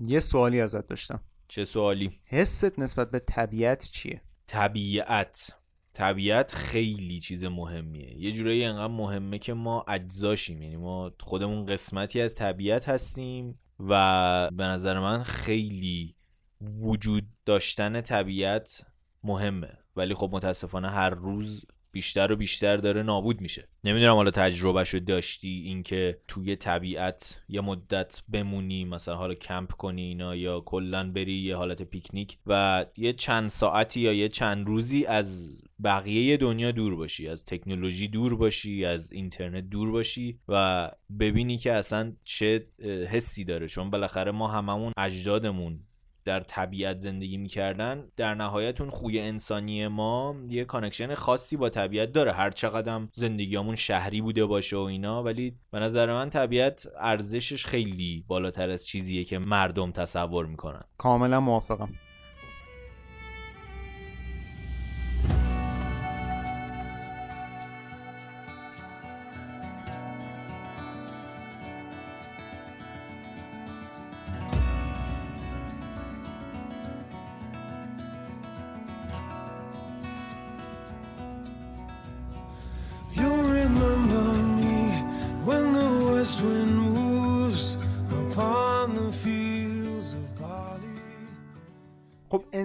یه سوالی ازت داشتم. چه سوالی؟ حست نسبت به طبیعت چیه؟ طبیعت. طبیعت خیلی چیز مهمیه. یه جورایی انقدر مهمه که ما اجزاشیم. یعنی ما خودمون قسمتی از طبیعت هستیم و به نظر من خیلی وجود داشتن طبیعت مهمه. ولی خب متاسفانه هر روز بیشتر و بیشتر داره نابود میشه. نمی‌دونم حالا تجربهشو داشتی اینکه توی طبیعت یه مدت بمونی مثلا حالا کمپ کنی اینا یا کلا بری یه حالت پیکنیک و یه چند ساعتی یا یه چند روزی از بقیه دنیا دور باشی از تکنولوژی دور باشی از اینترنت دور باشی و ببینی که اصلا چه حسی داره. چون بالاخره ما هممون اجدادمون در طبیعت زندگی می‌کردن در نهایت اون خوی انسانی ما یه connection خاصی با طبیعت داره. هر چقدر زندگیامون شهری بوده باشه و اینا ولی به نظر من طبیعت ارزشش خیلی بالاتر از چیزیه که مردم تصور می‌کنن. کاملا موافقم.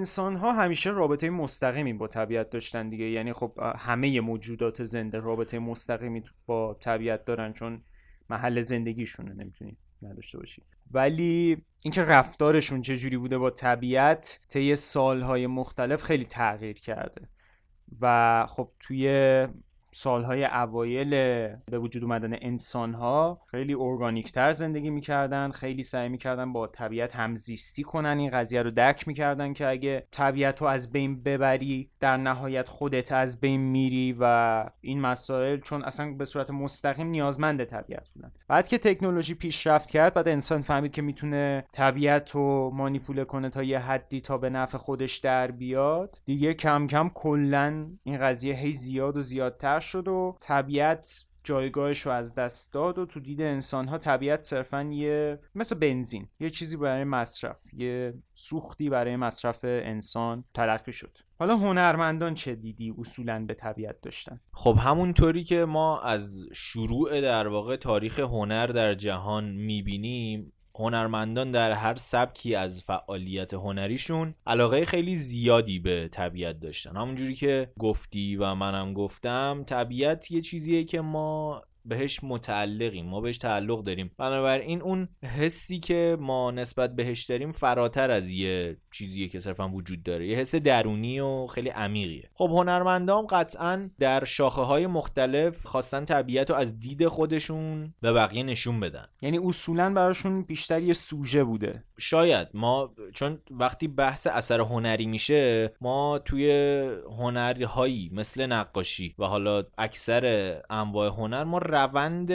انسان ها همیشه رابطه مستقیمی با طبیعت داشتن دیگه. یعنی خب همه موجودات زنده رابطه مستقیمی با طبیعت دارن چون محل زندگیشونه نمی‌تونی نداشته باشی. ولی اینکه رفتارشون چجوری بوده با طبیعت طی سالهای مختلف خیلی تغییر کرده. و خب توی سالهای اوایل به وجود اومدن انسان ها خیلی ارگانیک تر زندگی می‌کردن خیلی سعی می‌کردن با طبیعت همزیستی کنن. این قضیه رو درک می‌کردن که اگه طبیعت رو از بین ببری در نهایت خودت از بین میری و این مسائل چون اصلا به صورت مستقیم نیازمند طبیعت بودن. بعد که تکنولوژی پیشرفت کرد بعد انسان فهمید که می‌تونه طبیعت رو مانیپوله کنه تا یه حدی تا به نفع خودش در بیاد. دیگه کم کم کلا این قضیه هی زیاد و زیادتر شد و طبیعت جایگاهش رو از دست داد و تو دید انسان ها طبیعت صرفا یه مثل بنزین یه چیزی برای مصرف یه سوختی برای مصرف انسان تلقی شد. حالا هنرمندان چه دیدی اصولا به طبیعت داشتن؟ خب همونطوری که ما از شروع در واقع تاریخ هنر در جهان می‌بینیم هنرمندان در هر سبکی از فعالیت هنریشون علاقه خیلی زیادی به طبیعت داشتن. همونجوری که گفتی و منم گفتم طبیعت یه چیزیه که ما بهش متعلقیم ما بهش تعلق داریم. بنابراین اون حسی که ما نسبت بهش داریم فراتر از یه چیزیه که صرفا وجود داره. یه حس درونی و خیلی عمیقیه. خب هنرمندام قطعا در شاخه های مختلف خواستن طبیعت رو از دید خودشون به بقیه نشون بدن. یعنی اصولا براشون بیشتر یه سوژه بوده. شاید ما چون وقتی بحث اثر هنری میشه ما توی هنرهایی مثل نقاشی و حالا اکثر انواع هنر ما روند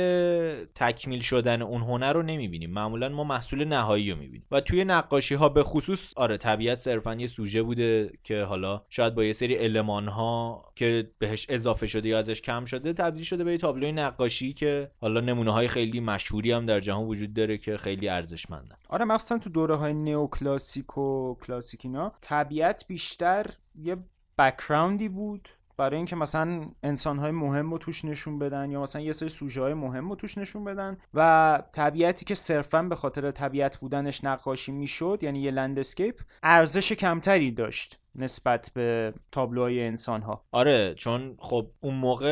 تکمیل شدن اون هنر رو نمی‌بینیم. معمولا ما محصول نهایی رو می‌بینیم. و توی نقاشی ها به خصوص آره طبیعت صرفا یه سوژه بوده که حالا شاید با یه سری المان ها که بهش اضافه شده یا ازش کم شده تبدیل شده به تابلوی نقاشی که حالا نمونه های خیلی مشهوری هم در جهان وجود داره که خیلی ارزشمندن. آره مخصوصا تو دوره های نئوکلاسیک و کلاسیک اینا طبیعت بیشتر یه background ی بود. برای اینکه مثلا انسانهای مهم رو توش نشون بدن یا مثلا یه سری سوژه های مهم رو توش نشون بدن و طبیعتی که صرفا به خاطر طبیعت بودنش نقاشی می‌شد یعنی یه landscape ارزش کمتری داشت. نسبت به تابلوهای انسان ها آره چون خب اون موقع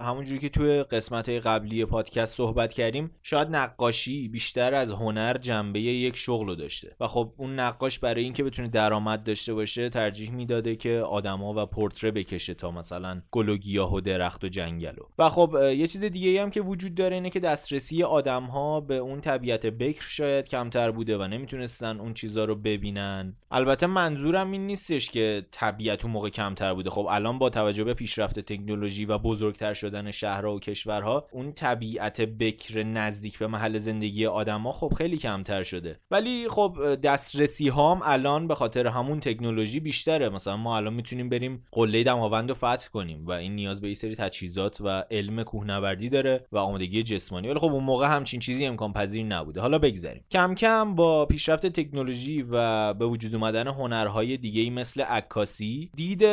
همونجوری که توی قسمت قبلی پادکست صحبت کردیم شاید نقاشی بیشتر از هنر جنبه یک شغل رو داشته. و خب اون نقاش برای اینکه بتونه درآمد داشته باشه ترجیح می‌داده که آدما و پورتره بکشه تا مثلا گل و گیاه و درخت و جنگلو و خب یه چیز دیگه هم که وجود داره اینه که دسترسی آدم ها به اون طبیعت بکر شاید کمتر بوده و نمی‌تونستن اون چیزا رو ببینن. البته منظورم این نیستش که طبیعت اون موقع کمتر بوده. خب الان با توجه به پیشرفت تکنولوژی و بزرگتر شدن شهرها و کشورها اون طبیعت بکر نزدیک به محل زندگی آدما خب خیلی کمتر شده. ولی خب دسترسی هام الان به خاطر همون تکنولوژی بیشتره. مثلا ما الان می‌تونیم بریم قله دماوند رو فتح کنیم و این نیاز به این سری تجهیزات و علم کوهنوردی داره و آمادگی جسمانی. ولی خب اون موقع همچین چیزی امکان پذیر نبوده. حالا بگذریم کم کم با پیشرفت تکنولوژی و به وجود اومدن هنرهای دیگه ای مثل عکاسی دید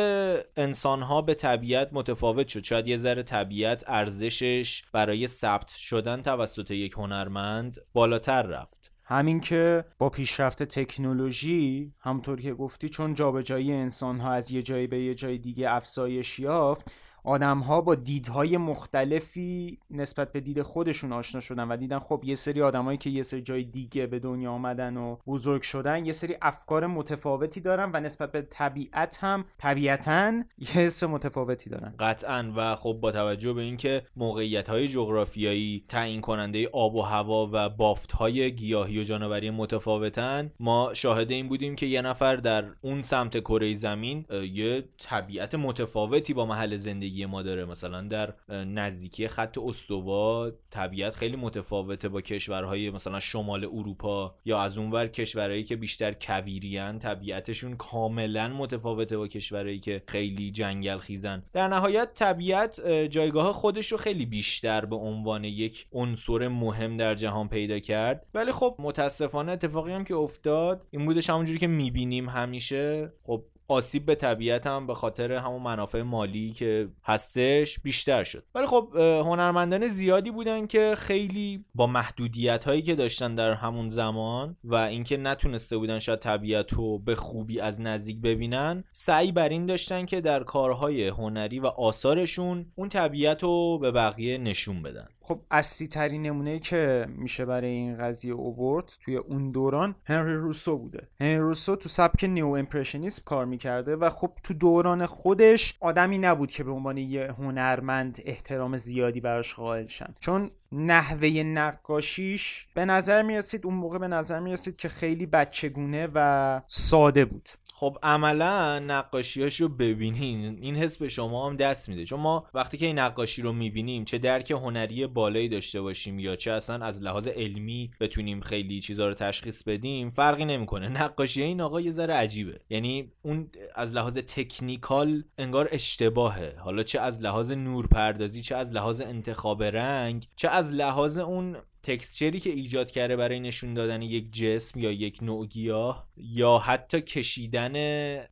انسانها به طبیعت متفاوت شد. شاید یه ذره طبیعت ارزشش برای ثبت شدن توسط یک هنرمند بالاتر رفت. همین که با پیشرفت تکنولوژی همطور که گفتی چون جابجایی انسان ها از یه جایی به یه جای دیگه افزایش یافت آدم ها با دیدهای مختلفی نسبت به دید خودشون آشنا شدن و دیدن خب یه سری آدمایی که یه سری جای دیگه به دنیا آمدن و بزرگ شدن یه سری افکار متفاوتی دارن و نسبت به طبیعت هم طبیعتا یه حس متفاوتی دارن. قطعا و خب با توجه به اینکه موقعیت های جغرافیایی تعیین کننده آب و هوا و بافت های گیاهی و جانوری متفاوتن ما شاهد این بودیم که یه نفر در اون سمت کره زمین یه طبیعت متفاوتی با محل زندگی زندگی ما داره. مثلا در نزدیکی خط استوا طبیعت خیلی متفاوته با کشورهای مثلا شمال اروپا یا از اونور کشورهایی که بیشتر کویریان طبیعتشون کاملا متفاوته با کشورهایی که خیلی جنگل خیزن در نهایت طبیعت جایگاه خودش رو خیلی بیشتر به عنوان یک عنصر مهم در جهان پیدا کرد. ولی خب متاسفانه اتفاقی هم که افتاد این بودش همونجوری که می‌بینیم همیشه. خب آسیب به طبیعت هم به خاطر همون منافع مالی که هستش بیشتر شد. ولی خب هنرمندان زیادی بودن که خیلی با محدودیت هایی که داشتن در همون زمان و اینکه نتونسته بودن شاید طبیعت رو به خوبی از نزدیک ببینن سعی بر این داشتن که در کارهای هنری و آثارشون اون طبیعت رو به بقیه نشون بدن. خب اصلی ترین نمونه که میشه برای این قضیه اوورد توی اون دوران هنری روسو بوده. هنری روسو تو سبک نیو امپرشنیسم کار می‌کرده و خب تو دوران خودش آدمی نبود که به عنوان یه هنرمند احترام زیادی براش قائل شن. چون نحوه نقاشیش به نظر می‌رسید اون موقع به نظر می‌رسید که خیلی بچگونه و ساده بود. خب عملا نقاشیاشو ببینین. این حس به شما هم دست میده. چون ما وقتی که این نقاشی رو می‌بینیم چه درک هنری بالایی داشته باشیم یا چه اصلا از لحاظ علمی بتونیم خیلی چیزا رو تشخیص بدیم فرقی نمی‌کنه. نقاشی این آقا یه ذره عجیبه. یعنی اون از لحاظ تکنیکال انگار اشتباهه. حالا چه از لحاظ نورپردازی چه از لحاظ انتخاب رنگ چه از لحاظ اون تکسچری که ایجاد کرده برای نشون دادن یک جسم یا یک نوع گیاه یا حتی کشیدن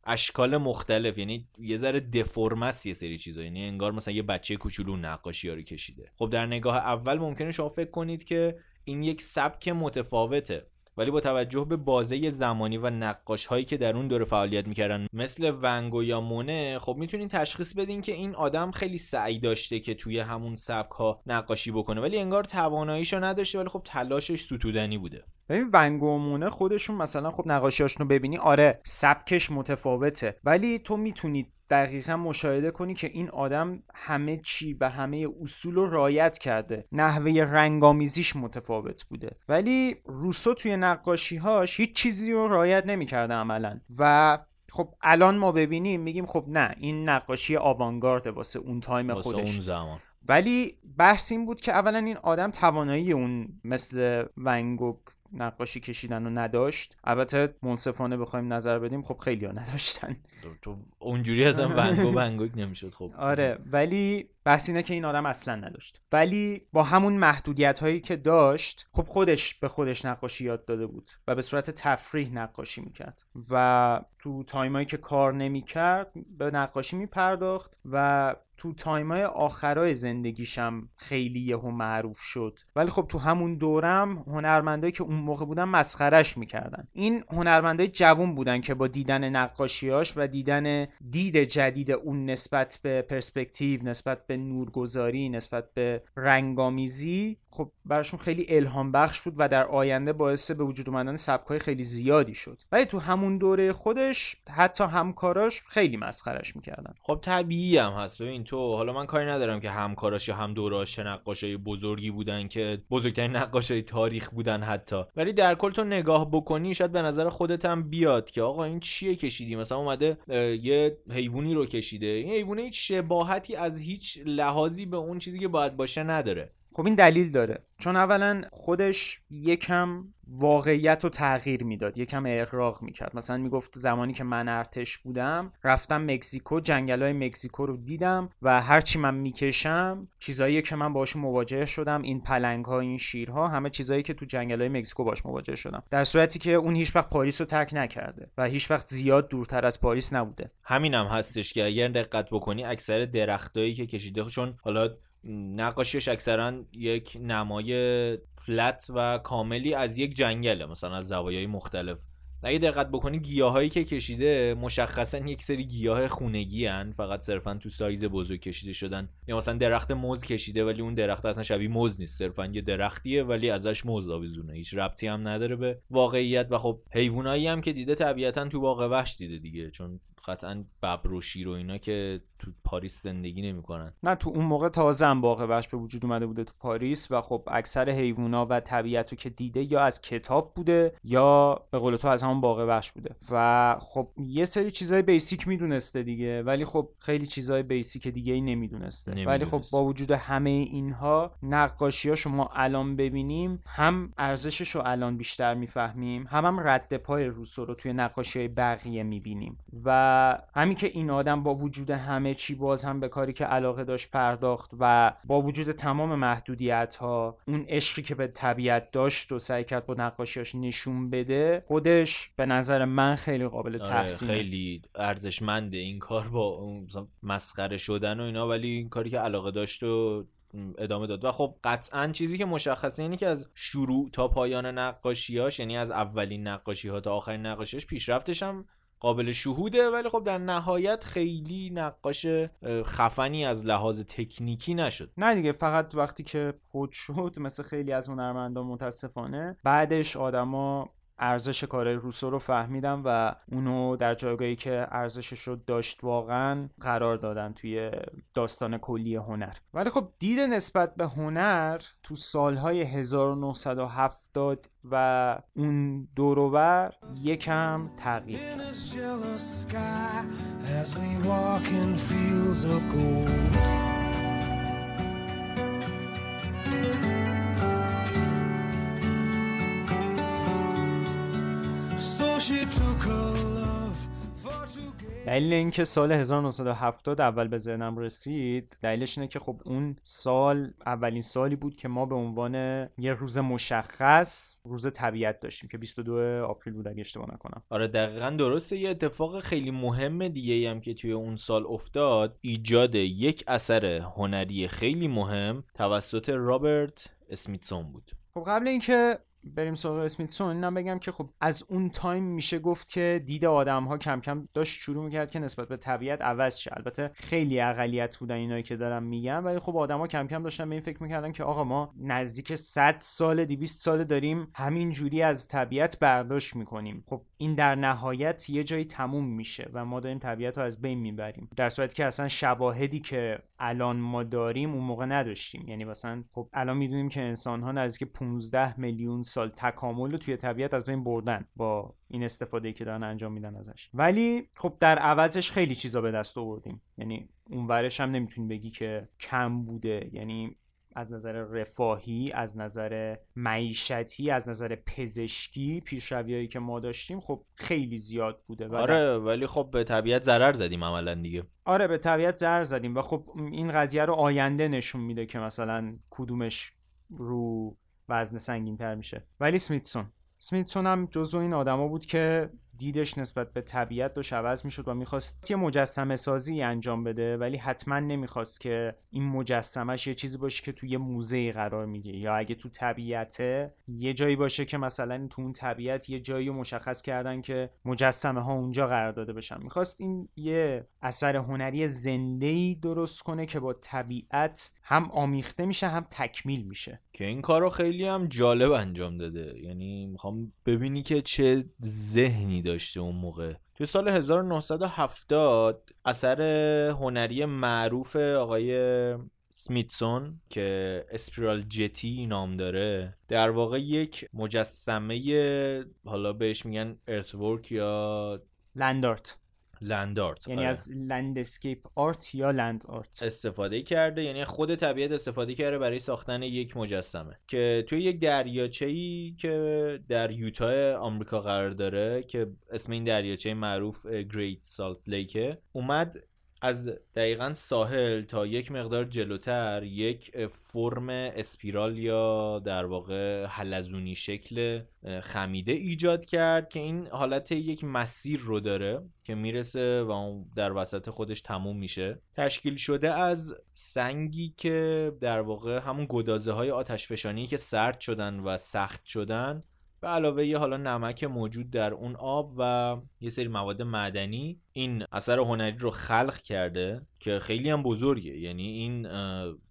اشکال مختلف یعنی یه ذره دفرمس یه سری چیزا یعنی انگار مثلا یه بچه کوچولو نقاشی ها رو کشیده. خب در نگاه اول ممکنه شما فکر کنید که این یک سبک متفاوته. ولی با توجه به بازه زمانی و نقاش هایی که در اون دوره فعالیت می‌کردن مثل ونگو یا مونه خب می‌تونین تشخیص بدین که این آدم خیلی سعی داشته که توی همون سبک ها نقاشی بکنه. ولی انگار تواناییشو نداشته ولی خب تلاشش ستودنی بوده. ببین ونگو و مونه خودشون مثلا خب نقاشیاشونو ببینی آره سبکش متفاوته ولی تو می‌تونی دقیقا مشاهده کنی که این آدم همه چی و همه اصول رو رعایت کرده. نحوه رنگامیزیش متفاوت بوده. ولی روسو توی نقاشیهاش هیچ چیزی رو رعایت نمی‌کرده عملا. و خب الان ما ببینیم میگیم خب نه این نقاشی آوانگارد واسه اون time خودش. اون زمان. ولی بحث این بود که اولا این آدم توانایی اون مثل ونگوک نقاشی کشیدن و نداشت. البته منصفانه بخوایم نظر بدیم خب خیلی ها نداشتن. تو اونجوری اصلا ونگو ونگوک نمی‌شد خب. آره ولی بحث اینه که این آدم اصلا نداشت. ولی با همون محدودیت هایی که داشت خب خودش به خودش نقاشی یاد داده بود و به صورت تفریح نقاشی می‌کرد. و تو time ایی که کار نمی‌کرد به نقاشی میپرداخت و تو time ای آخرای زندگیشم خیلی یهو معروف شد. ولی خب تو همون دورم هنرمندایی که اون موقع بودن مسخرش می‌کردن. این هنرمندای جوون بودن که با دیدن نقاشیاش و دیدن دید جدید اون نسبت به پرسپکتیو نسبت به نورگذاری نسبت به رنگامیزی خب براشون خیلی الهام بخش بود و در آینده باعث به وجود اومدن سبکای خیلی زیادی شد. ولی تو همون دوره خودش حتی همکاراش خیلی مسخرش می‌کردن. خب طبیعی هم هست. ببین تو حالا من کاری ندارم که همکاراش یا هم دوراش نقاشای بزرگی بودن که بزرگترین نقاشای تاریخ بودن حتی. ولی در کل تو نگاه بکنی شاید به نظر خودت هم بیاد که آقا این چیه کشیدی؟ مثلا اومده یه حیوانی رو کشیده. این حیوانه هیچ شباهتی از هیچ لحاظی به اون چیزی که باید باشه نداره. خب این دلیل داره. چون اولا خودش یکم واقعیت رو تغییر می‌داد یکم اقراق می‌کرد. مثلا می‌گفت زمانی که من ارتش بودم رفتم مکزیکو جنگل های مکزیکو رو دیدم و هرچی من می‌کشم چیزایی که من باش مواجه شدم این پلنگ ها این شیرها همه چیزایی که تو جنگل های مکزیکو باش مواجه شدم. در صورتی که اون هیچ وقت پاریس رو ترک نکرده و هیچ وقت زیاد دورتر از پاریس نبوده. همینم هم هستش که اگر دقت بکنی اکثر درختایی که کشیده چون حالا نقاشیش اکثرا یک نمای فلت و کاملی از یک جنگله مثلا از زوایای مختلف. اگه دقت بکنی گیاهایی که کشیده مشخصا یک سری گیاه خونگی هن فقط صرفا تو سایز بزرگ کشیده شدن. یا مثلا درخت موز کشیده ولی اون درخت اصلا شبیه موز نیست صرفا یه درختیه ولی ازش موز آویزونه. هیچ ربطی هم نداره به واقعیت. و خب حیوانایی هم که دیده طبیعتا تو باغ وحش دیده دیگه چون قطعا ببر و شیر و اینا که تو پاریس زندگی نمی‌کنن. نه تو اون موقع تازه هم باغ وحش به وجود اومده بوده تو پاریس و خب اکثر حیوونا و طبیعت رو که دیده یا از کتاب بوده یا به قول تو از همون باغ وحش بوده. و خب یه سری چیزای بیسیک می‌دونسته دیگه ولی خب خیلی چیزای بیسیک دیگه ای نمی‌دونسته. ولی خب با وجود همه اینها نقاشی ها شما الان ببینیم هم ارزشش رو الان بیشتر می‌فهمیم هم هم رد پای روسو رو توی نقاشی بقیه می‌بینیم. و همین که این آدم با وجود همه چی باز هم به کاری که علاقه داشت پرداخت و با وجود تمام محدودیت ها اون عشقی که به طبیعت داشت و سعی کرد با نقاشیاش نشون بده خودش به نظر من خیلی قابل آره، تحسین خیلی ارزشمنده این کار با مسخره شدن و اینا ولی این کاری که علاقه داشت و ادامه داد. و خب قطعا چیزی که مشخصه اینه که از شروع تا پایان نقاشیاش یعنی از اولین نقاشی ها تا آخرین نقاشیش پیشرفتش هم قابل شهوده ولی خب در نهایت خیلی نقاش خفنی از لحاظ تکنیکی نشد. نه دیگه فقط وقتی که فوت شد مثل خیلی از هنرمندان متاسفانه بعدش آدما ارزش کار روسو رو فهمیدم و اونو در جایگاهی که ارزشش رو داشت واقعا قرار دادن توی داستان کلی هنر. ولی خب دید نسبت به هنر تو سالهای 1970 و اون دوروبر یکم تغییر دلیل اینکه سال 1970 اول به ذهنم رسید دلیلش اینه که خب اون سال اولین سالی بود که ما به عنوان یه روز مشخص روز طبیعت داشتیم که 22 April بود اگه اشتباه نکنم. آره دقیقا درسته. یه اتفاق خیلی مهم دیگه هم که توی اون سال افتاد ایجاد یک اثر هنری خیلی مهم توسط رابرت اسمیتسون بود. خب قبل اینکه بریم سراغ اسمیتسون اینم بگم که خب از اون time میشه گفت که دید آدم ها کم کم داشت شروع می‌کرد که نسبت به طبیعت عوض شه. البته خیلی اقلیت بودن اینایی که دارم میگم ولی خب آدما کم کم داشتن به این فکر می‌کردن که آقا ما نزدیک 100 سال 200 سال داریم همین جوری از طبیعت برداشت می‌کنیم. خب این در نهایت یه جایی تموم میشه و ما داریم طبیعت رو از بین می‌بریم. در صورتی که اصلا شواهدی که الان ما داریم اون موقع نداشتیم. یعنی مثلا خب الان می‌دونیم که انسان ها نزدیک 15 میلیون سال تکامل رو توی طبیعت از بین بردن با این استفاده که دارن انجام میدن ازش. ولی خب در عوضش خیلی چیزا به دست آوردیم. یعنی اونورش هم نمی‌تونی بگی که کم بوده. یعنی از نظر رفاهی از نظر معیشتی از نظر پزشکی پیشرویایی که ما داشتیم خب خیلی زیاد بوده آره ولی خب به طبیعت ضرر زدیم عملا دیگه. آره به طبیعت ضرر زدیم و خب این قضیه رو آینده نشون میده که مثلا کدومش رو وزن سنگین تر میشه. ولی سمیتسون سمیتسون هم جزو این آدما بود که دیدش نسبت به طبیعت داشت عوض می‌شد و می‌خواست یه مجسمه سازی انجام بده ولی حتما نمی‌خواست که این مجسمش یه چیزی باشه که توی موزه قرار میگه یا اگه تو طبیعته یه جایی باشه که مثلا تو اون طبیعت یه جایی رو مشخص کردن که مجسمه ها اونجا قرار داده بشن. می‌خواست این یه اثر هنری زنده ای درست کنه که با طبیعت هم آمیخته میشه هم تکمیل میشه. که این کارو خیلی هم جالب انجام داده. یعنی می‌خوام ببینی که چه ذهنی داشته اون موقع. تو سال 1970 اثر هنری معروف آقای سمیتسون که Spiral Jetty نام داره در واقع یک مجسمه حالا بهش میگن earthwork یا land art land art یعنی آره. از landscape art یا لند آرت استفاده کرده یعنی خود طبیعت استفاده کرده برای ساختن یک مجسمه که توی یک دریاچه ای که در یوتا آمریکا قرار داره که اسم این دریاچه معروف گریت سالت لیکه اومد از دقیقا ساحل تا یک مقدار جلوتر یک فرم اسپیرال یا در واقع حلزونی شکل خمیده ایجاد کرد که این حالت یک مسیر رو داره که می‌رسه و در وسط خودش تموم میشه. تشکیل شده از سنگی که در واقع همون گدازه های آتش فشانی که سرد شدن و سخت شدن به علاوه یه حالا نمک موجود در اون آب و یه سری مواد معدنی این اثر هنری رو خلق کرده که خیلی هم بزرگه. یعنی این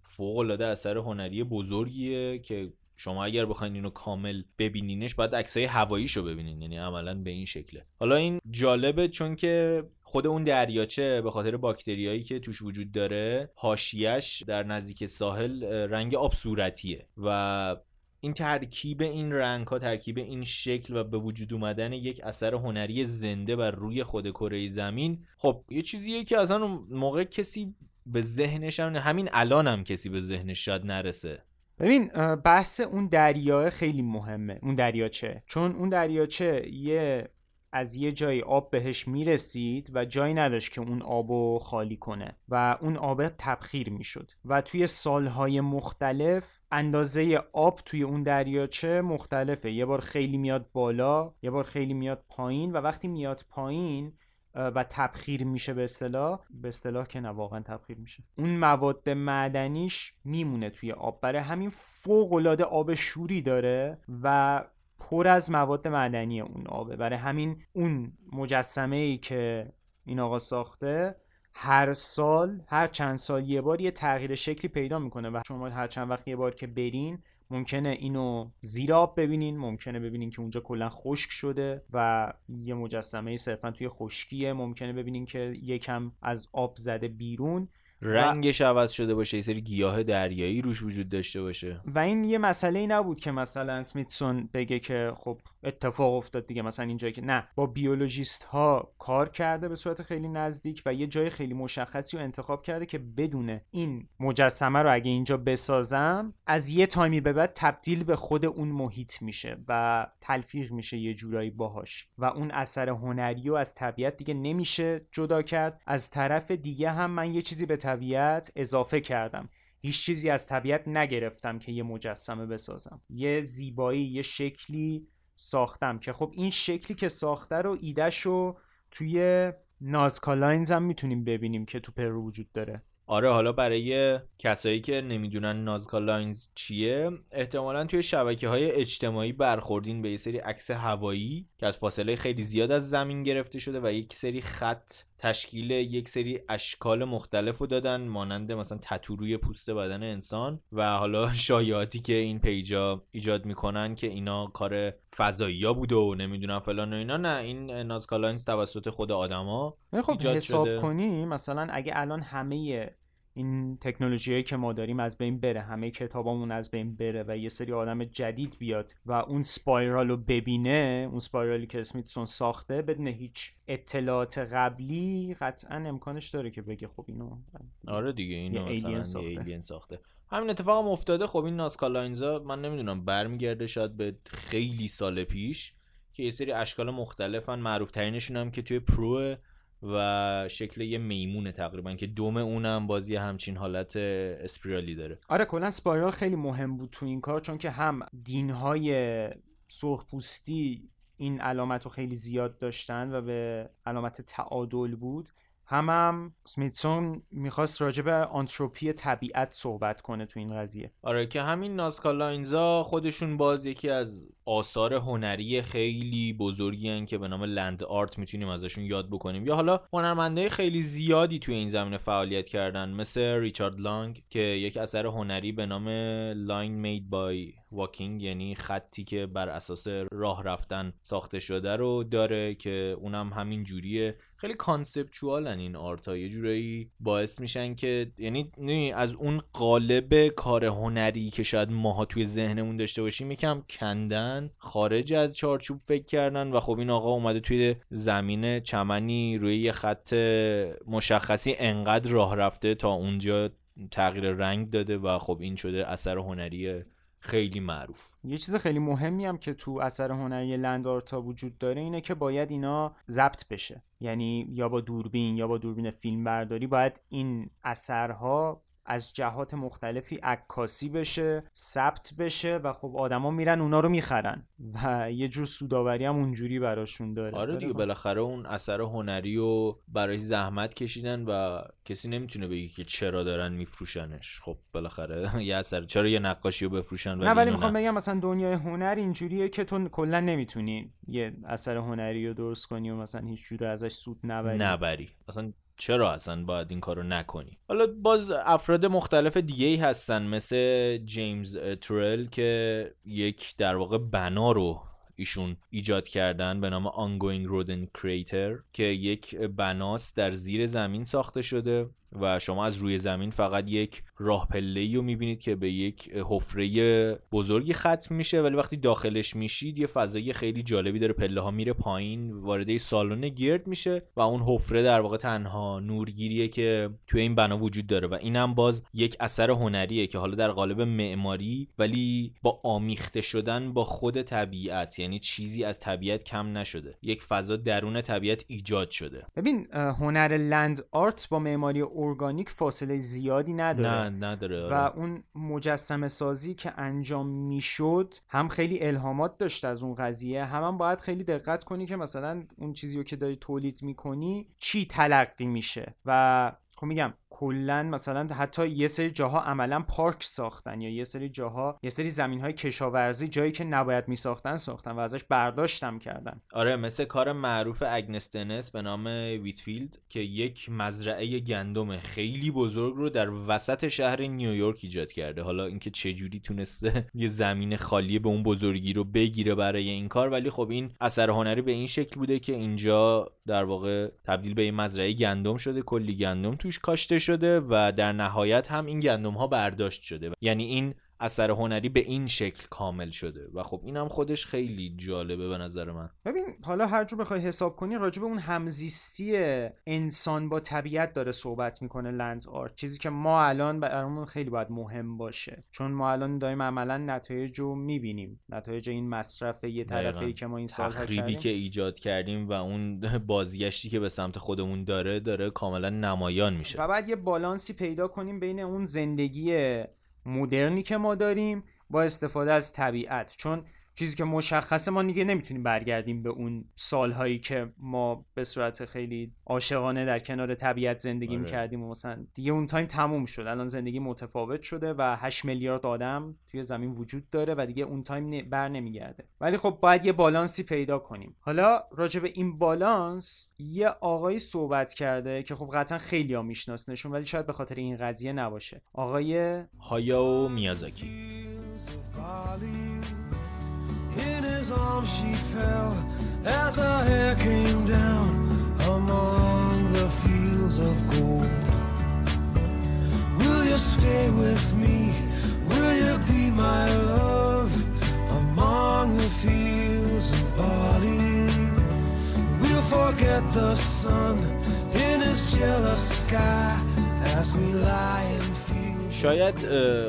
فوق العاده اثر هنری بزرگیه که شما اگر بخواید اینو کامل ببینینش باید عکسای هواییشو ببینین. یعنی عملا به این شکله. حالا این جالبه چون که خود اون دریاچه به خاطر باکتریایی که توش وجود داره حاشیه‌اش در نزدیک ساحل رنگ آب صورتیه و این ترکیب این رنگ ها ترکیب این شکل و به وجود اومدن یک اثر هنری زنده بر روی خود کره زمین خب یه چیزیه که اصلا موقع کسی به ذهنش هم همین الان هم کسی به ذهنش شاید نرسه. ببین بحث اون دریاه خیلی مهمه. اون دریاچه. چون اون دریاچه یه از یه جایی آب بهش می‌رسید و جایی نداشت که اون آبو خالی کنه و اون آب تبخیر می‌شد و توی سالهای مختلف اندازه آب توی اون دریاچه مختلفه. یه بار خیلی میاد بالا یه بار خیلی میاد پایین و وقتی میاد پایین و تبخیر میشه به اصطلاح به اصطلاح که نه واقعا تبخیر میشه. اون مواد معدنیش میمونه توی آب. برای همین فوق العاده آب شوری داره و پر از مواد معدنی اون آبه. برای همین اون مجسمه ای که این آقا ساخته هر سال هر چند سال یه بار یه تغییر شکلی پیدا می‌کنه و شما هر چند وقت یه بار که برین ممکنه اینو زیر آب ببینین ممکنه ببینین که اونجا کلا خشک شده و یه مجسمه صرفا توی خشکیه. ممکنه ببینین که یکم از آب زده بیرون. رنگش عوض شده باشه یه سری گیاه دریایی روش وجود داشته باشه. و این یه مسئله ای نبود که مثلا سمیتسون بگه که خب اتفاق افتاد دیگه مثلا اینجا که نه با بیولوژیست ها کار کرده به صورت خیلی نزدیک و یه جای خیلی مشخصی رو انتخاب کرده که بدونه این مجسمه رو اگه اینجا بسازم از یه تایمی به بعد تبدیل به خود اون محیط میشه و تلفیق میشه یه جورایی باهاش. و اون اثر هنری رو از طبیعت دیگه نمیشه جدا کرد. از طرف دیگه هم من یه چیزی به طبیعت اضافه کردم. هیچ چیزی از طبیعت نگرفتم که یه مجسمه بسازم. یه زیبایی یه شکلی ساختم که خب این شکلی که ساخته رو ایدهش رو توی Nazca Lines هم می‌تونیم ببینیم که تو پرو وجود داره. آره حالا برای کسایی که نمی‌دونن Nazca Lines چیه احتمالا توی شبکه های اجتماعی برخوردین به یه سری عکس هوایی که از فاصله خیلی زیاد از زمین گرفته شده و یک سری خط تشکیل یک سری اشکال مختلف رو دادن مانند مثلا تتو روی پوست بدن انسان و حالا شایعاتی که این page ا ایجاد می‌کنن که اینا کار فضایی ها بوده و نمی‌دونم فلان و اینا. نه این Nazca Lines توسط خود آدما خب حساب کنی مثلا اگه الان همه این تکنولوژی که ما داریم از بین بره همه کتابامون از بین بره و یه سری آدم جدید بیاد و اون spiral رو ببینه اون spiral ی که اسمیتسون ساخته بدون هیچ اطلاعات قبلی قطعا امکانش داره که بگه خب اینو آره دیگه اینو alien ساخته. ساخته. alien ساخته همین اتفاق هم افتاده خب این Nazca Lines ا من نمی‌دونم برمیگرده شاید به خیلی سال پیش که یه سری اشکال مختلفن معروف ترینشون هم که توی پرو و شکل یه میمونه تقریبا که دم اونم باز یه همچین حالت spiral ی داره. آره کلا spiral خیلی مهم بود تو این کار چون که هم دینهای سرخپوستی این علامت رو خیلی زیاد داشتن و یه علامت تعادل بود. هم هم سمیتسون می‌خواست راجع به آنتروپی طبیعت صحبت کنه تو این قضیه. آره که همین Nazca Lines ا خودشون باز یکی از آثار هنری خیلی بزرگی هن که به نام land art می‌تونیم ازشون یاد بکنیم. یا حالا هنرمندای خیلی زیادی توی این زمینه فعالیت کردن مثل ریچارد لانگ که یک اثر هنری به نام Line Made by Walking یعنی خطی که بر اساس راه رفتن ساخته شده رو داره که اونم همین جوریه. خیلی conceptual ن این art ها یه جورایی باعث میشن که یعنی از اون قالب کار هنری که شاید ماها توی ذهنمون داشته باشیم یکم کندن خارج از چارچوب فکر کردن و خب این آقا اومده توی زمین چمنی روی یه خط مشخصی انقدر راه رفته تا اونجا تغییر رنگ داده و خب این شده اثر هنری خیلی معروف. یه چیز خیلی مهمی هم که تو اثر هنری لندارتا وجود داره اینه که باید اینا ضبط بشه. یعنی یا با دوربین یا با دوربین فیلم برداری باید این اثرها از جهات مختلفی عکاسی بشه ثبت بشه و خب آدما میرن اونا رو می‌خرن. و یه جور سوداوری هم اونجوری براشون داره. آره دیگه خب. بالاخره اون اثر هنری رو برای زحمت کشیدن و کسی نمی‌تونه بگه که چرا دارن میفروشنش. خب بالاخره یه اثر چرا یه نقاشی رو بفروشن نه ولی می‌خوام بگم مثلا دنیای هنر اینجوریه که تو کلا نمی‌تونی یه اثر هنری رو درست کنی و مثلا هیچ جوره ازش سود نبری. نبری. اصلا چرا اصلا باید این کارو نکنی؟ حالا باز افراد مختلف دیگه ای هستن مثل جیمز ترل که یک در واقع بنا رو ایشون ایجاد کردن به نام Ongoing Rodent Crater که یک بناست در زیر زمین ساخته شده. و شما از روی زمین فقط یک راه پله رو می‌بینید که به یک حفره بزرگی ختم میشه ولی وقتی داخلش میشید یه فضایی خیلی جالبی داره پله ها میره پایین وارد سالن گرد میشه و اون حفره در واقع تنها نورگیریه که توی این بنا وجود داره و اینم باز یک اثر هنریه که حالا در قالب معماری ولی با آمیخته شدن با خود طبیعت یعنی چیزی از طبیعت کم نشده. یک فضا درون طبیعت ایجاد شده. ببین هنر لند آرت با معماری ارگانیک فاصله زیادی نداره نه نداره و آره. اون مجسمه سازی که انجام می‌شد هم خیلی الهامات داشت از اون قضیه هم, هم باید خیلی دقت کنی که مثلا اون چیزی رو که داری تولید می‌کنی چی تلقی میشه و خب میگم کلا مثلا حتی یه سری جاها عملا پارک ساختن یا یه سری جاها یه سری زمین های کشاورزی جایی که نباید میساختن ساختن و ازش برداشتم کردن. آره مثل کار معروف اگنس دنس به نام Wheatfield که یک مزرعه گندم خیلی بزرگ رو در وسط شهر نیویورک ایجاد کرده. حالا اینکه چه جوری تونسته یه زمین خالی به اون بزرگی رو بگیره برای این کار ولی خب این اثر هنری به این شکل بوده که اینجا در واقع تبدیل به مزرعه گندم شده. کلی گندم توش کاشته شده و در نهایت هم این گندم ها برداشت شده. یعنی این اثر هنری به این شکل کامل شده. و خب این هم خودش خیلی جالبه به نظر من. ببین حالا هر جور بخوای حساب کنی راجع به اون همزیستی انسان با طبیعت داره صحبت می‌کنه لنز آرت چیزی که ما الان برامون خیلی باید مهم باشه. چون ما الان داریم عملا نتایج رو می‌بینیم. نتایج این مصرف یه طرفه ای که ما این سال تخریبی که ایجاد کردیم و اون بازگشتی که به سمت خودمون داره داره کاملا نمایان میشه. و بعد یه بالانسی پیدا کنیم بین اون زندگی مدرنی که ما داریم با استفاده از طبیعت. چون چیزی که مشخصه ما دیگه نمی‌تونیم برگردیم به اون سالهایی که ما به صورت خیلی عاشقانه در کنار طبیعت زندگی آره. می‌کردیم و مثلا دیگه اون time تموم شد. الان زندگی متفاوت شده و 8 میلیارد آدم توی زمین وجود داره و دیگه اون time بر نمیگرده. ولی خب باید یه بالانسی پیدا کنیم. حالا راجع به این بالانس یه آقایی صحبت کرده که خب قطعا خیلی ها میشناسنشون ولی شاید به خاطر این قضیه نباشه. آقای هایاو میازاکی. His arms she fell as her hair came down among the fields of gold. Will you stay with me? Will you be my love among the fields of barley? We'll forget the sun in his jealous sky as we lie and شاید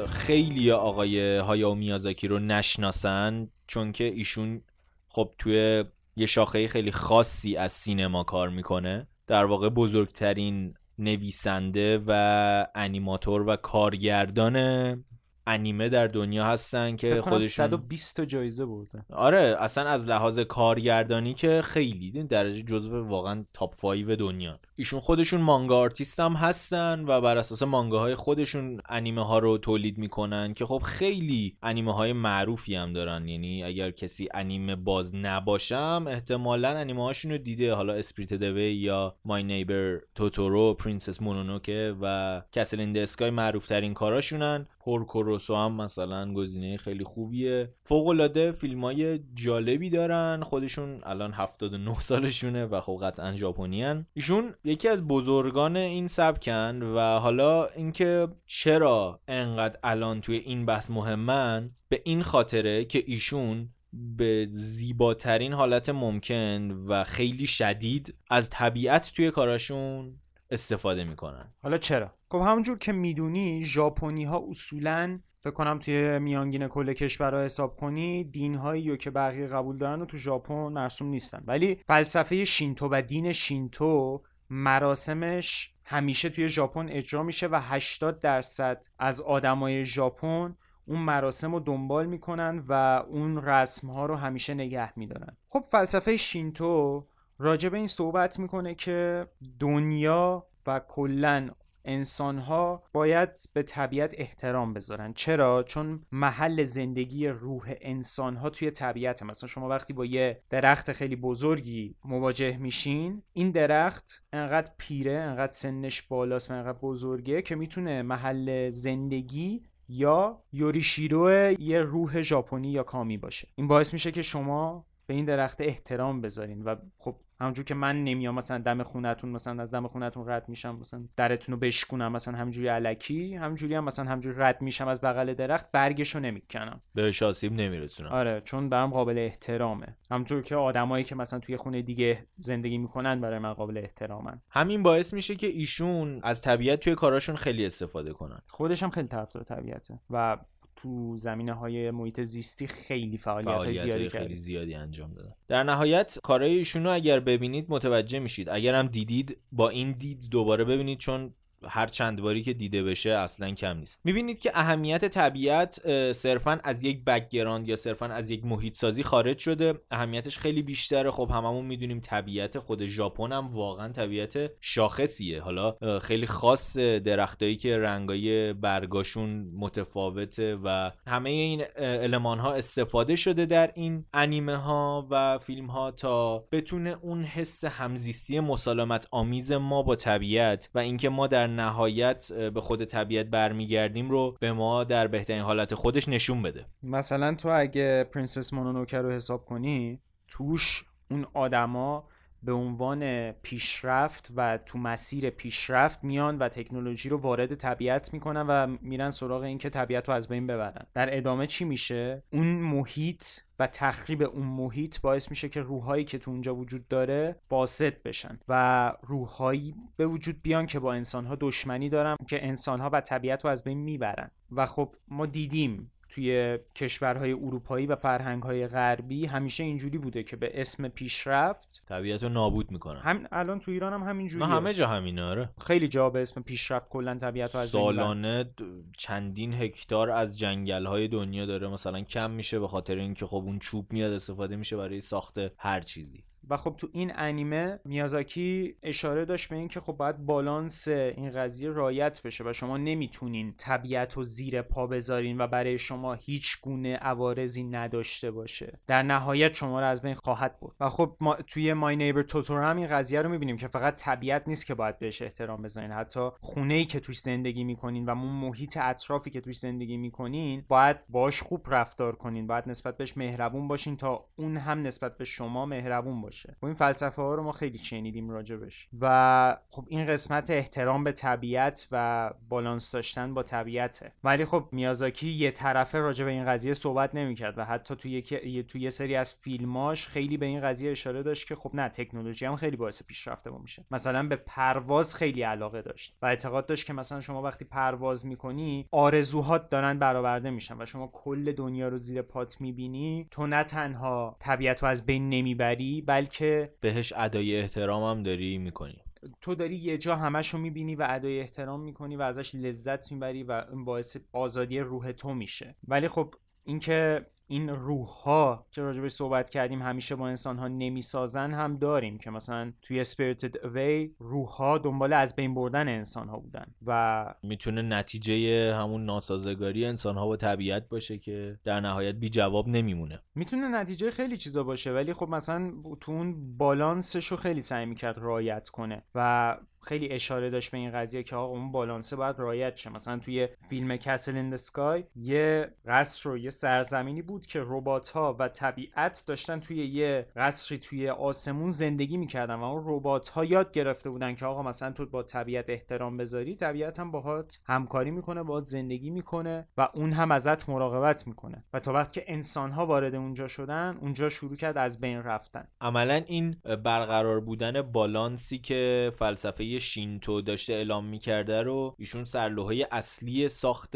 خیلی آقای هایائو میازاکی رو نشناسن چون که ایشون خب توی یه شاخه خیلی خاصی از سینما کار می‌کنه. در واقع بزرگترین نویسنده و انیماتور و کارگردان انیمه در دنیا هستن که خودشون 120 تا جایزه بردن آره اصلا از لحاظ کارگردانی که خیلی درجه جزو واقعا top 5 دنیا. ایشون خودشون مانگا آرتیست هم هستن و بر اساس مانگاهای خودشون انیمه ها رو تولید می‌کنن که خب خیلی انیمه های معروفی هم دارن. یعنی اگر کسی انیمه باز نباشه هم احتمالا انیمه هاشون رو دیده. حالا Spirited Away یا My Neighbor Totoro Princess Mononoke و Castle این معروف ترین کاراشونن. Porco Rosso هم مثلا گزینه خیلی خوبیه. فوق العاده فیلم جالبی دارن. خودشون الان 79 سالشونه و خب قطعا ژاپنیان. ایشون یکی از بزرگان این سبکن و حالا اینکه چرا انقدر الان توی این بحث مهمن به این خاطره که ایشون به زیباترین حالت ممکن و خیلی شدید از طبیعت توی کاراشون استفاده می‌کنن. حالا چرا؟ خب همونجور که می‌دونی ژاپنی ها اصولا فکر کنم توی میانگین کل کشورها حساب کنی دین هایی که بقیه قبول دارن و تو ژاپن مرسوم نیستن. ولی فلسفه شینتو و دین شینتو مراسمش همیشه توی ژاپن اجرا میشه و 80 درصد از آدمای ژاپن اون مراسم رو دنبال می‌کنن و اون رسم ها رو همیشه نگه میدارن. خب فلسفه شینتو راجع به این صحبت می‌کنه که دنیا و کلا انسان ها باید به طبیعت احترام بذارن. چرا؟ چون محل زندگی روح انسان ها توی طبیعت مثلا شما وقتی با یه درخت خیلی بزرگی مواجه میشین این درخت انقدر پیره انقدر سنش بالاست و انقدر بزرگه که می‌تونه محل زندگی یا یوریشیرو یه روح ژاپنی یا کامی باشه. این باعث میشه که شما به این درخت احترام بذارین و خب همونجور که من نمیام مثلا دم خونتون مثلا از دم خونتون رد میشم مثلا درتون رو بشکونم مثلا همجوری علکی همجوری هم مثلا همجوری رد میشم از بغل درخت برگشو نمی‌کنم. به آسیب نمیرسونم. آره چون برام قابل احترامه. همونطور که آدمایی که مثلا توی خونه دیگه زندگی می‌کنن برای من قابل احترامن. همین باعث میشه که ایشون از طبیعت توی کاراشون خیلی استفاده کنن. خودش هم خیلی طرفدار طبیعته و تو زمینه های محیط زیستی خیلی فعالیت, های زیادی خیلی زیادی انجام دادن. در نهایت کارهای ایشون رو اگر ببینید متوجه میشید. اگر هم دیدید با این دید دوباره ببینید چون هر چند باری که دیده بشه اصلا کم نیست. می‌بینید که اهمیت طبیعت صرفا از یک background یا صرفا از یک محیط سازی خارج شده. اهمیتش خیلی بیشتره. خب هممون می‌دونیم طبیعت خود ژاپن هم واقعا طبیعت شاخصیه. حالا خیلی خاص درختایی که رنگای برگاشون متفاوته و همه این المان استفاده شده در این انیمه ها و فیلم ها تا بتونه اون حس همزیستی مسالمت آمیز ما با طبیعت و اینکه ما در نهایت به خود طبیعت برمیگردیم رو به ما در بهترین حالت خودش نشون بده. مثلا تو اگه پرنسس مونونوکه رو حساب کنی توش اون آدما به عنوان پیشرفت و تو مسیر پیشرفت میان و تکنولوژی رو وارد طبیعت می‌کنن و میرن سراغ اینکه طبیعت رو از بین ببرن. در ادامه چی میشه؟ اون محیط و تخریب اون محیط باعث میشه که روحهایی که تو اونجا وجود داره فاسد بشن و روحهایی به وجود بیان که با انسانها دشمنی دارن که انسانها و طبیعت رو از بین می‌برن. و خب ما دیدیم توی کشورهای اروپایی و فرهنگهای غربی همیشه اینجوری بوده که به اسم پیشرفت طبیعت رو نابود می‌کنن. هم الان تو ایران هم همینجوریه. همه جا همینه آره. خیلی جا به اسم پیشرفت کلا طبیعت رو از سالانه چندین هکتار از جنگل های دنیا داره. مثلا کم میشه به خاطر اینکه خب اون چوب میاد استفاده میشه برای ساخت هر چیزی. و خب تو این انیمه میازاکی اشاره داشت به اینکه خب باید بالانس این قضیه رایت بشه و شما نمی‌تونین طبیعت و زیر پا بذارین و برای شما هیچ گونه عوارضی نداشته باشه. در نهایت شما رو از بین خواهد برد. و خب ما توی مای نیبر توتور هم این قضیه رو می‌بینیم که فقط طبیعت نیست که باید بهش احترام بذارین. حتی خونه ای که توش زندگی می‌کنین و اون محیط اطرافی که توش زندگی می‌کنین باید باش خوب رفتار کنین. باید نسبت بهش مهربون باشین تا اون هم نسبت به شما مهربون باشه. باشه و این فلسفه ها رو ما خیلی شنیدیم راجبش. و خب این قسمت احترام به طبیعت و بالانس داشتن با طبیعته. ولی خب میازاکی یه طرفه راجع به این قضیه صحبت نمی‌کرد و حتی توی یک توی یه سری از فیلماش خیلی به این قضیه اشاره داشت که خب نه تکنولوژی هم خیلی باعث پیشرفت ما میشه. مثلا به پرواز خیلی علاقه داشت و اعتقاد داشت که مثلا شما وقتی پرواز می‌کنی آرزوهات دارن برآورده میشن و شما کل دنیا رو زیر پات می‌بینی تو نه تنها طبیعت رو از بین نمی‌بری بلکه بهش ادای احترام هم داری می‌کنی. تو داری یه جا همش رو می‌بینی و ادای احترام می‌کنی و ازش لذت می‌بری و این باعث آزادی روح تو میشه. ولی خب اینکه این روح ها که راجبش صحبت کردیم همیشه با انسان ها نمی‌سازن هم داریم که مثلا توی Spirited Away روح ها دنبال از بین بردن انسان ها بودن و می‌تونه نتیجه همون ناسازگاری انسان ها با طبیعت باشه که در نهایت بی جواب نمیمونه. می‌تونه نتیجه خیلی چیزا باشه ولی خب مثلا تو اون بالانسش رو خیلی سعی می‌کرد رایت کنه و خیلی اشاره داشت به این قضیه که آقا اون بالانسه باید رایت شه. مثلا توی فیلم کسل این سکای یه قصر رو یه سرزمینی بود که ربات ها و طبیعت داشتن توی یه قصری توی آسمون زندگی می‌کردن و اون ربات ها یاد گرفته بودن که آقا مثلا تو با طبیعت احترام بذاری طبیعت هم باهات همکاری می‌کنه باهات زندگی می‌کنه و اون هم ازت مراقبت می‌کنه. و تا وقتی که انسان ها وارد اونجا شدن اونجا شروع کرد از بین رفتن. عملا این برقرار بودن بالانسی که فلسفه شینتو داشته اعلام می‌کرده رو ایشون سرلوحه اصلی ساخت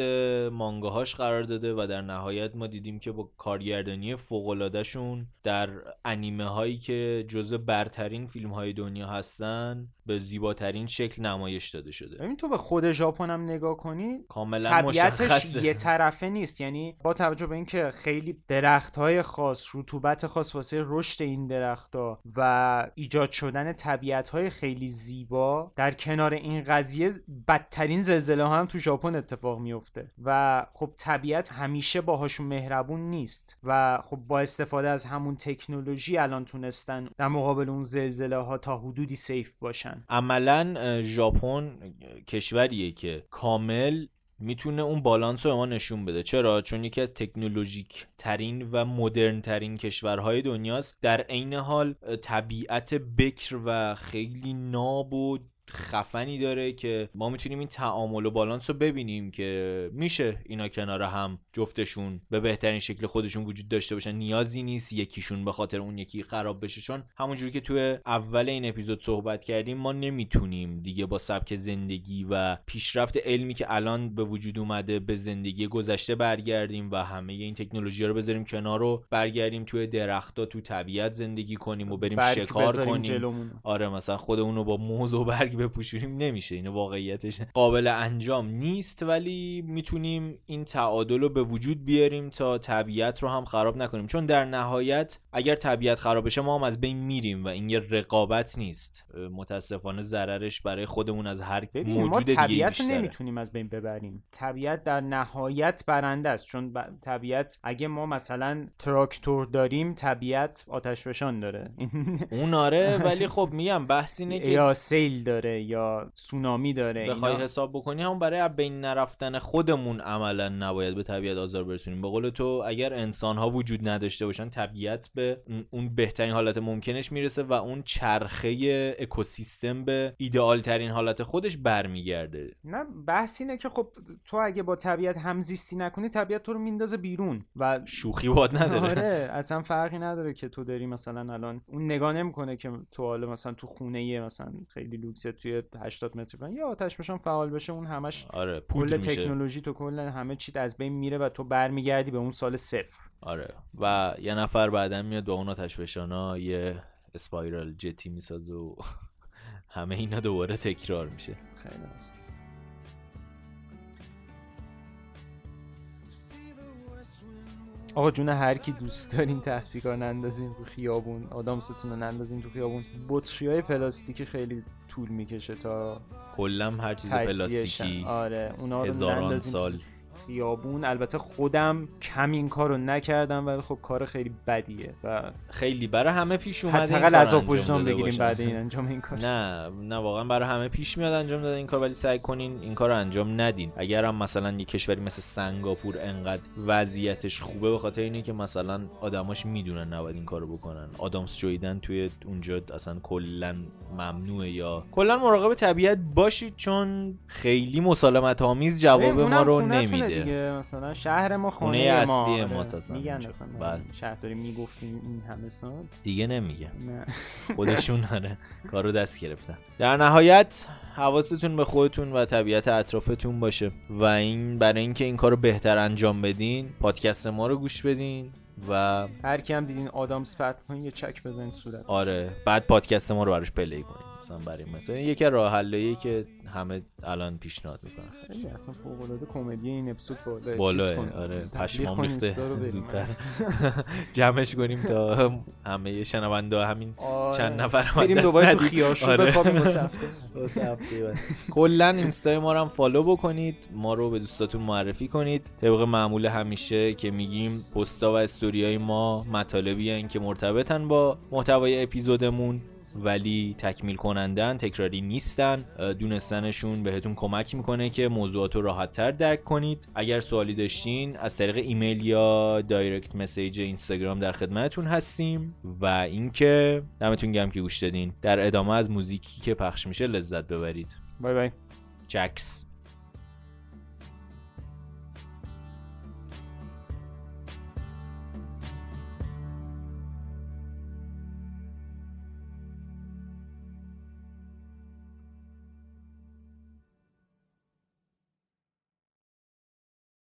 مانگاهاش قرار داده و در نهایت ما دیدیم که با کارگردانی فوقلادهشون در انیمه هایی که جزو برترین فیلم های دنیا هستن به زیباترین شکل نمایش داده شده. ببین تو به خود ژاپن هم نگاه کنی کاملا طبیعتش مشخصه. یه طرفه نیست. یعنی با توجه به اینکه خیلی درخت های خاص رطوبت خاص واسه رشد این درختها و ایجاد شدن طبیعت های خیلی زیبا در کنار این قضیه بدترین زلزله ها هم تو ژاپن اتفاق میفته و خب طبیعت همیشه باهاشون مهربون نیست. و خب با استفاده از همون تکنولوژی الان تونستن در مقابل اون زلزله ها تا حدودی سیف باشن. عملا اه، ژاپن کشوریه که کامل می‌تونه اون بالانس رو ما نشون بده. چرا؟ چون یکی از تکنولوژیک ترین و مدرن ترین کشورهای دنیاست. در عین حال طبیعت بکر و خیلی ناب و خفنی داره که ما می‌تونیم این تعامل و بالانس رو ببینیم که میشه اینا کنار هم جفتشون به بهترین شکل خودشون وجود داشته باشن نیازی نیست یکیشون به خاطر اون یکی خراب بشه چون همونجوری که توی اول این اپیزود صحبت کردیم ما نمی‌تونیم دیگه با سبک زندگی و پیشرفت علمی که الان به وجود اومده به زندگی گذشته برگردیم و همه این تکنولوژی رو بذاریم کنار رو برگردیم توی درختها تو طبیعت زندگی کنیم و بریم شکار کنیم جلومون. آره مثلا خودمون رو با موز و برگ بپوشونیم نمیشه اینو واقعیتش قابل انجام نیست ولی می‌تونیم این تعادل رو به وجود بیاریم تا طبیعت رو هم خراب نکنیم. چون در نهایت اگر طبیعت خراب بشه ما هم از بین میریم و این یه رقابت نیست. متاسفانه ضررش برای خودمون از هر ما موجود دیگه طبیعت رو نمی‌تونیم از بین ببریم. طبیعت در نهایت برنده است. چون ب- طبیعت اگه ما مثلا تراکتور داریم طبیعت آتش فشان داره اون آره ولی خب میگم بحث اینه که یا سیل داره. یا سونامی داره بخوای اینا- حساب بکنی همون برای از بین نرفتن خودمون عملا نباید به طبیعت آزار برسونیم. به قول تو اگر انسان ها وجود نداشته باشن طبیعت به اون- بهترین حالت ممکنش می‌رسه و اون چرخه اکوسیستم به ایدئال ترین حالت خودش برمیگرده. نه بحث اینه که خب تو اگه با طبیعت همزیستی نکنی طبیعت تو رو میندازه بیرون و شوخی باد نداره. آره اصلا فرقی نداره که تو داری مثلا الان اون نگاه نمی‌کنه که تو حالا مثلا تو خونه مثلا خیلی لوکسه توی 80 متر فلان یا آتش بشن فعال بشه اون همش آره کل تکنولوژی تو کل همه چیت از بین میره و تو برمیگردی به اون سال صفر. آره. و یه نفر بعدا میاد با اون آتش یه اسپایرال جتی می‌سازه و همه اینا دوباره تکرار میشه. خیلی آقا جون هر کی دوست دارین تحصیلگاه نندازین رو خیابون آدامستون رو نندازین تو خیابون. بطری های پلاستیکی خیلی طول می‌کشه تا کلا هر چیز. پلاستیکی. آره اونا رو هزاران تو سال. خیابون. البته خودم کم این کار رو نکردم ولی خب کار خیلی بدیه و خیلی برای همه پیش اومده حداقل انجام وجدان بگیریم. بعد این انجام این کار. نه نه واقعا برای همه پیش میاد انجام دادن این کار ولی سعی کنین این کار رو انجام ندین. اگر هم مثلا یه کشوری مثل سنگاپور انقدر وضعیتش خوبه به خاطر اینه که مثلا آدماش می‌دونن نباید این کارو بکنن. آدامس جویدن توی اونجا اصلا کلا ممنوعه یا کلا مراقب طبیعت باشید چون خیلی مسالمت آمیز جواب ما رو خونه‌تونه نمیده دیگه مثلا شهر ما خونه خونه, ما اصلی آره. ماست اصلا میگن. اصلا بله. شهر داریم می‌گفتیم این همه سال دیگه نمیگه نه خودشون آره کارو دست گرفتن در نهایت حواستون به خودتون و طبیعت اطرافتون باشه و این برای اینکه این کارو بهتر انجام بدین پادکست ما رو گوش بدین و هر کی هم دیدین آدامس فتح کنین یه چک بزنید صورت آره بعد پادکست ما رو براش پلی کنین مثلا برای مثلا یکی راه حلایی که همه الان پیشنهاد می‌کنن. خیلی اصلا فوق العاده کمدی این اپیزود بالا بالا آره پشمام ریخته زودتر. جمعش کنیم تا همه شنونده همین آره. چند نفر بریم دوباره تو خیاشو آره. بخوابیم کلا اینستای ما رو هم فالو بکنید. ما رو به دوستاتون معرفی کنید. طبق معمول همیشه که میگیم پستا و استوریای ما مطالبی که مرتبطن با محتوای اپیزودمون. ولی تکمیل کنندن تکراری نیستن. دونستنشون بهتون کمک می‌کنه که موضوعات رو راحت تر درک کنید. اگر سوالی داشتین از طریق ایمیل یا دایرکت مسیج اینستاگرام در خدمتتون هستیم. و اینکه دمتون گم که گوش دادین. در ادامه از موزیکی که پخش میشه لذت ببرید. بای بای. جکس